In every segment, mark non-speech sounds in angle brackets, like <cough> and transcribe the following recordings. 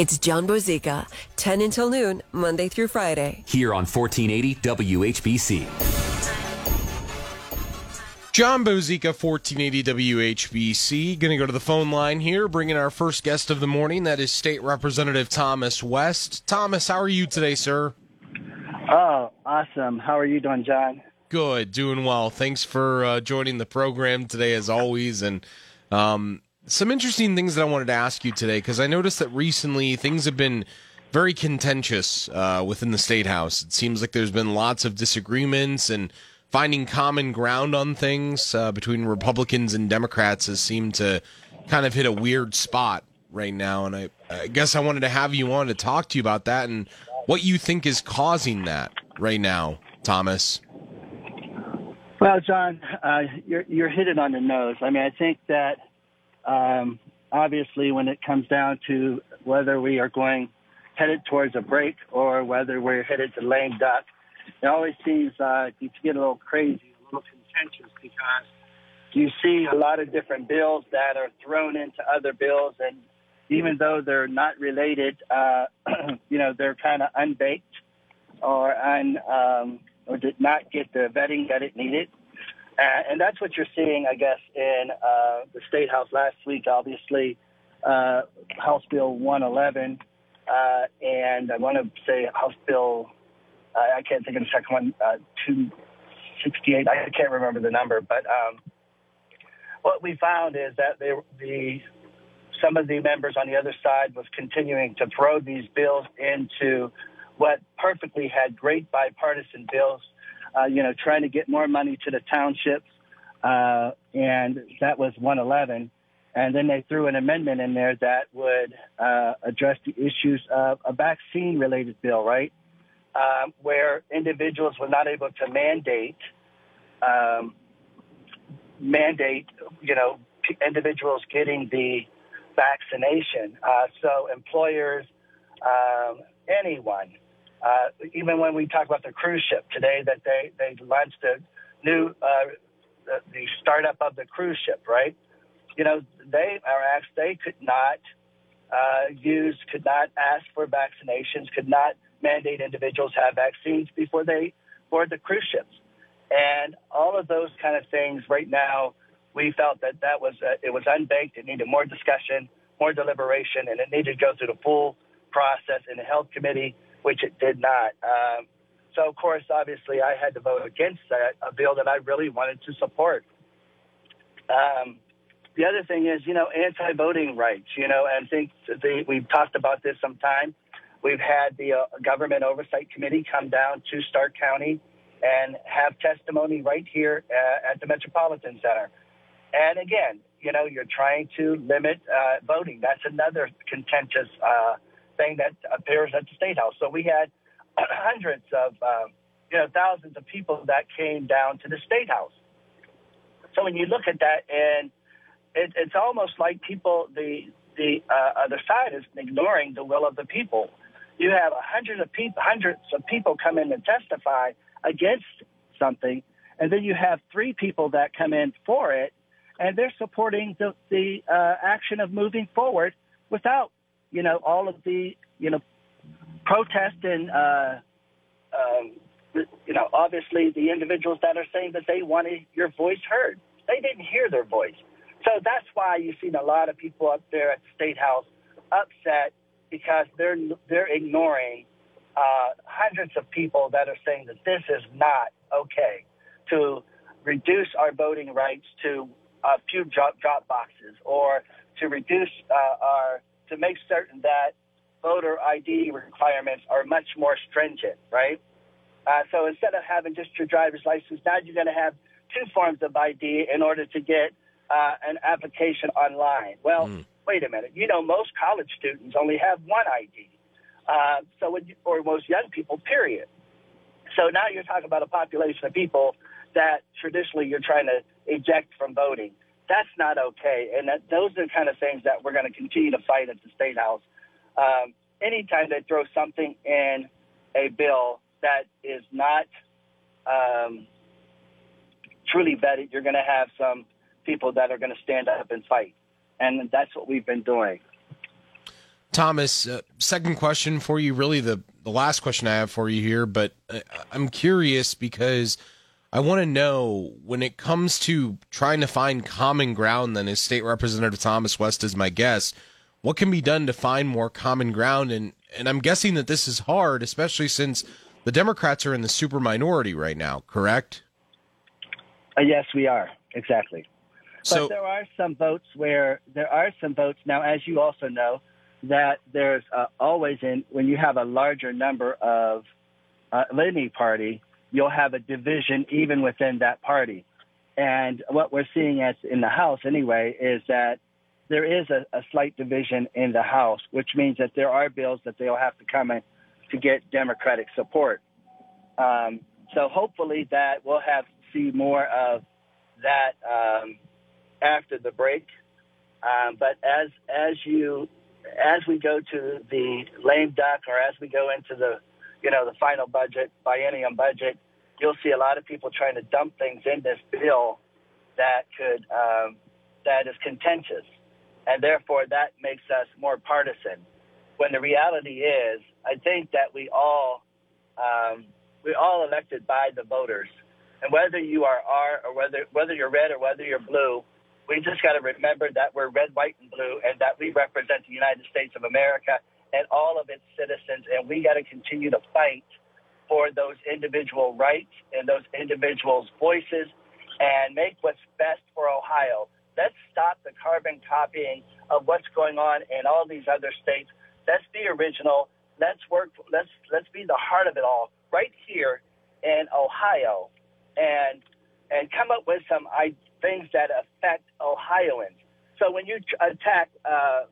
It's John Bozica, 10 until noon, Monday through Friday. Here on 1480 WHBC. John Bozica, 1480 WHBC. Going to go to the phone line here, bringing our first guest of the morning. That is State Representative Thomas West. Thomas, how are you today, sir? Oh, awesome. How are you doing, John? Good, doing well. Thanks for uh, joining the program today, as always. And um, some interesting things that I wanted to ask you today, because I noticed that recently things have been very contentious uh, within the State House. It seems like there's been lots of disagreements and finding common ground on things uh, between Republicans and Democrats has seemed to kind of hit a weird spot right now. And I, I guess I wanted to have you on to talk to you about that and what you think is causing that right now, Thomas. Well, John, uh, you're you're hitting on the nose. I mean, I think that um, obviously when it comes down to whether we are going headed towards a break or whether we're headed to lame duck, it always seems uh, to get a little crazy, a little contentious because you see a lot of different bills that are thrown into other bills, and even though they're not related, uh, <clears throat> you know, they're kind of unbaked or un um, or did not get the vetting that it needed. Uh, and that's what you're seeing, I guess, in uh, the State House last week. Obviously, uh, House Bill 111, uh, and I want to say House Bill I can't think of the second one, uh, 268. I can't remember the number, but um, what we found is that they, the some of the members on the other side was continuing to throw these bills into what perfectly had great bipartisan bills, uh, you know, trying to get more money to the townships, uh, and that was 111. And then they threw an amendment in there that would uh, address the issues of a vaccine-related bill, right? um, where individuals were not able to mandate um, mandate, you know, individuals getting the vaccination. Uh, so employers, um, anyone, uh, even when we talk about the cruise ship today, that they they launched a new uh, the, the startup of the cruise ship, right? You know, they are asked they could not uh, use, could not ask for vaccinations, could not mandate individuals have vaccines before they board the cruise ships. And all of those kind of things right now, we felt that that was, uh, it was unbaked. It needed more discussion, more deliberation, and it needed to go through the full process in the health committee, which it did not. Um, so, of course, obviously, I had to vote against that, a bill that I really wanted to support. Um, the other thing is, you know, anti-voting rights. You know, and I think the, we've talked about this sometime. We've had the uh, government oversight committee come down to Stark County and have testimony right here uh, at the Metropolitan Center. And again, you know, you're trying to limit uh, voting. That's another contentious uh, thing that appears at the State House. So we had <clears throat> hundreds of, um, you know, thousands of people that came down to the State House. So when you look at that, and it, it's almost like people, the the uh, other side is ignoring the will of the people you have hundreds of people, hundreds of people come in and testify against something, and then you have three people that come in for it, and they're supporting the the uh, action of moving forward without, you know, all of the you know protest and uh, um, you know obviously the individuals that are saying that they wanted your voice heard. They didn't hear their voice, so that's why you've seen a lot of people up there at the state house upset because they're they're ignoring uh, hundreds of people that are saying that this is not okay to reduce our voting rights to a few drop, drop boxes or to reduce uh, our to make certain that voter ID requirements are much more stringent, right? Uh, so instead of having just your driver's license, now you're going to have two forms of ID in order to get uh, an application online. Well, mm. wait a minute. You know, most college students only have one ID. Uh, so, or most young people, period. So now you're talking about a population of people that traditionally you're trying to eject from voting. That's not okay. And that, those are the kind of things that we're going to continue to fight at the State House. Um, anytime they throw something in a bill that is not um, truly vetted, you're going to have some people that are going to stand up and fight. And that's what we've been doing. Thomas, uh, second question for you, really the, the last question I have for you here, but uh, I'm curious because I want to know when it comes to trying to find common ground, then, as State Representative Thomas West is my guest, what can be done to find more common ground? And, and I'm guessing that this is hard, especially since the Democrats are in the super minority right now, correct? Uh, yes, we are. Exactly. So, but there are some votes where there are some votes now, as you also know, that there's uh, always in when you have a larger number of uh, any party, you'll have a division even within that party. And what we're seeing as in the House anyway is that there is a, a slight division in the House, which means that there are bills that they'll have to come in to get Democratic support. Um, so hopefully that we'll have see more of that um, after the break. Um, but as as you as we go to the lame duck or as we go into the, you know, the final budget, biennium budget, you'll see a lot of people trying to dump things in this bill that could, um, that is contentious. And therefore that makes us more partisan. When the reality is, I think that we all, um, we're all elected by the voters. And whether you are R or whether, whether you're red or whether you're blue, we just got to remember that we're red, white, and blue, and that we represent the United States of America and all of its citizens, and we got to continue to fight for those individual rights and those individuals' voices and make what's best for Ohio. Let's stop the carbon copying of what's going on in all these other states. Let's be original. Let's work. Let's let's be the heart of it all right here in Ohio, and and come up with some I, things that affect Ohioans. So when you attack, uh,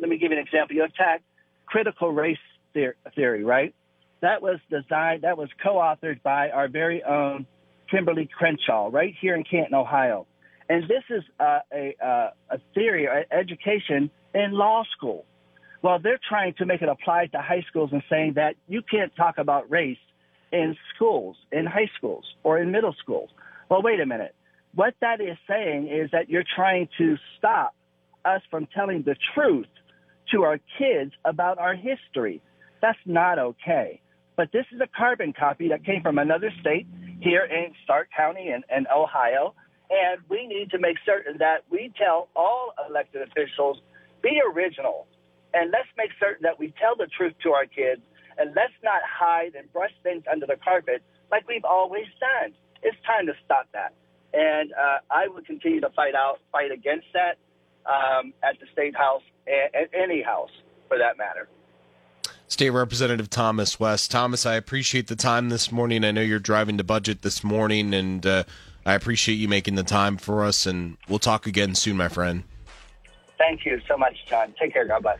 let me give you an example. You attack critical race theory, right? That was designed, that was co-authored by our very own Kimberlé Crenshaw, right here in Canton, Ohio. And this is uh, a, uh, a theory or education in law school. Well, they're trying to make it apply to high schools and saying that you can't talk about race in schools, in high schools, or in middle schools. Well, wait a minute. What that is saying is that you're trying to stop us from telling the truth to our kids about our history. That's not okay. But this is a carbon copy that came from another state here in Stark County and, and Ohio. And we need to make certain that we tell all elected officials, be original. And let's make certain that we tell the truth to our kids. And let's not hide and brush things under the carpet like we've always done. It's time to stop that and uh, I will continue to fight out, fight against that um, at the state house, at any house for that matter. State Representative Thomas West. Thomas, I appreciate the time this morning. I know you're driving to budget this morning, and uh, I appreciate you making the time for us. And we'll talk again soon, my friend. Thank you so much, John. Take care. God bless.